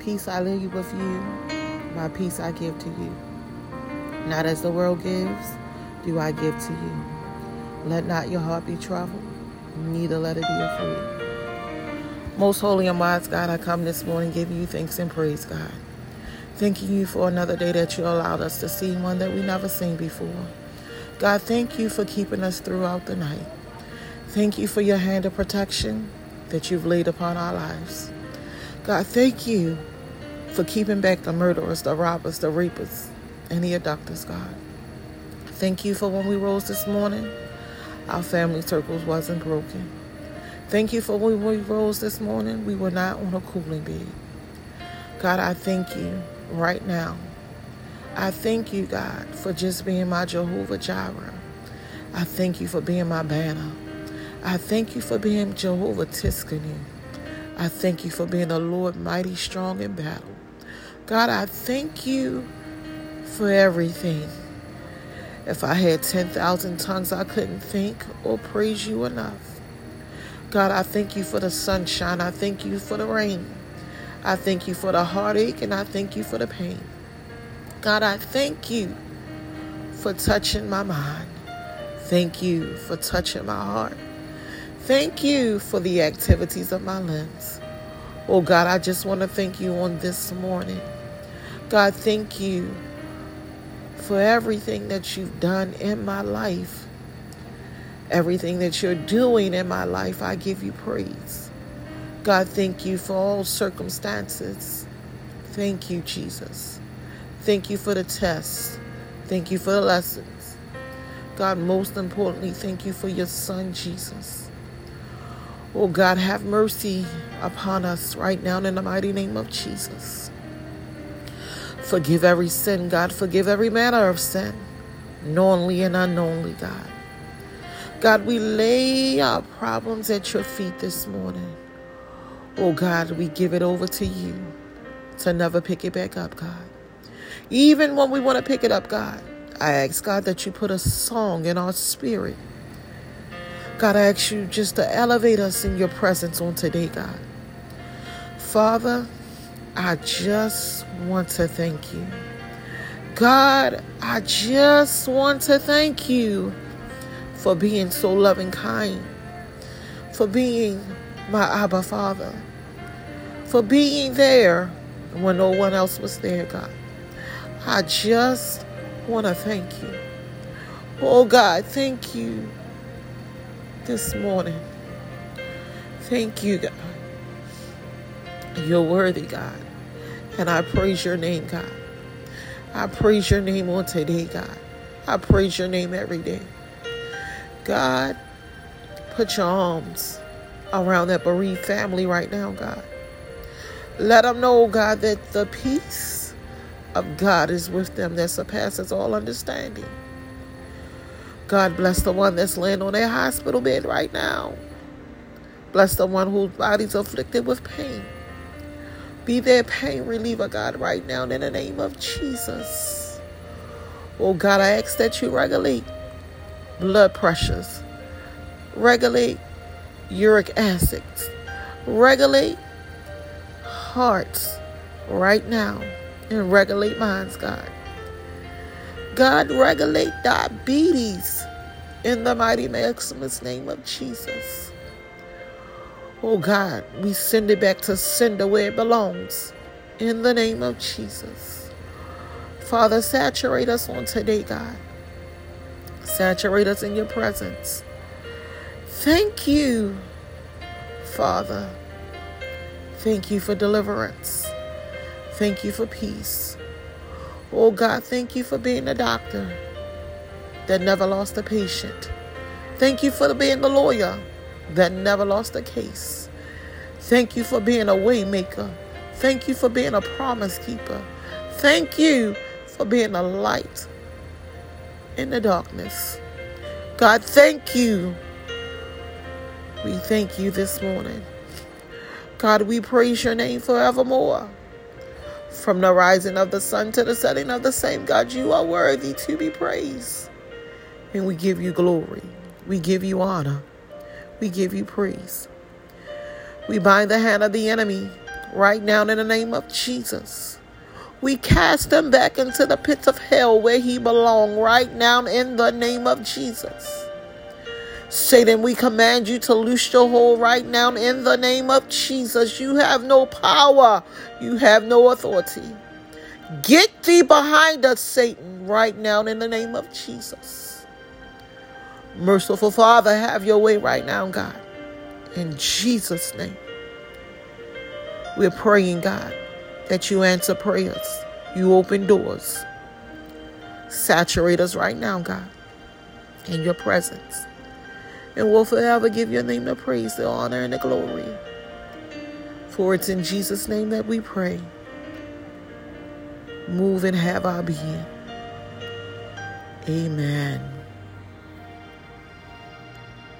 Peace I leave with you, my peace I give to you. Not as the world gives, do I give to you. Let not your heart be troubled, neither let it be afraid. Most holy and wise God, I come this morning giving you thanks and praise, God. Thanking you for another day that you allowed us to see, one that we never seen before. God, thank you for keeping us throughout the night. Thank you for your hand of protection that you've laid upon our lives. God, thank you for keeping back the murderers, the robbers, the reapers, and the abductors, God. Thank you for when we rose this morning, our family circles wasn't broken. Thank you for when we rose this morning, we were not on a cooling bed. God, I thank you right now I thank you, God, for just being my Jehovah Jireh. I thank you for being my banner. I thank you for being Jehovah Tsidkenu. I thank you for being the Lord mighty strong in battle. God, I thank you for everything. If I had 10,000 tongues, I couldn't think or praise you enough. God, I thank you for the sunshine. I thank you for the rain. I thank you for the heartache and I thank you for the pain. God, I thank you for touching my mind. Thank you for touching my heart. Thank you for the activities of my limbs. Oh God, I just want to thank you on this morning. God, thank you for everything that you've done in my life. Everything that you're doing in my life, I give you praise. God, thank you for all circumstances. Thank you, Jesus. Thank you for the tests. Thank you for the lessons. God, most importantly, thank you for your son, Jesus. Oh, God, have mercy upon us right now in the mighty name of Jesus. Forgive every sin, God. Forgive every manner of sin, knowingly and unknowingly, God. God, we lay our problems at your feet this morning. Oh, God, we give it over to you to never pick it back up, God. Even when we want to pick it up, God, I ask God that you put a song in our spirit. God, I ask you just to elevate us in your presence on today, God. Father, I just want to thank you. God, I just want to thank you for being so loving kind, for being my Abba Father, for being there when no one else was there, God. I just want to thank you. Oh God, thank you this morning. Thank you, God. You're worthy, God. And I praise your name, God. I praise your name on today, God. I praise your name every day. God, put your arms around that bereaved family right now, God. Let them know, God, that the peace of God is with them that surpasses all understanding. God bless the one that's laying on their hospital bed right now. Bless the one whose body's afflicted with pain. Be their pain reliever, God, right now in the name of Jesus. Oh God, I ask that you regulate blood pressures, regulate uric acids, regulate hearts right now and regulate minds, God. God, regulate diabetes in the mighty maximus name of Jesus. Oh God, we send it back to sender where it belongs in the name of Jesus. Father, saturate us on today, God. Saturate us in your presence. Thank you, Father. Thank you for deliverance. Thank you for peace. Oh God, thank you for being a doctor that never lost a patient. Thank you for being the lawyer that never lost a case. Thank you for being a waymaker. Thank you for being a promise keeper. Thank you for being a light in the darkness. God, thank you. We thank you this morning. God, we praise your name forevermore. From the rising of the sun to the setting of the same, God, you are worthy to be praised. And we give you glory. We give you honor. We give you praise. We bind the hand of the enemy right now in the name of Jesus. We cast him back into the pits of hell where he belongs right now in the name of Jesus. Satan, we command you to loose your hold right now in the name of Jesus. You have no power, you have no authority. Get thee behind us, Satan, right now in the name of Jesus. Merciful Father, have your way right now, God. In Jesus' name. We're praying, God, that you answer prayers. You open doors. Saturate us right now, God, in your presence. And we'll forever give your name the praise, the honor, and the glory. For it's in Jesus' name that we pray. Move and have our being. Amen.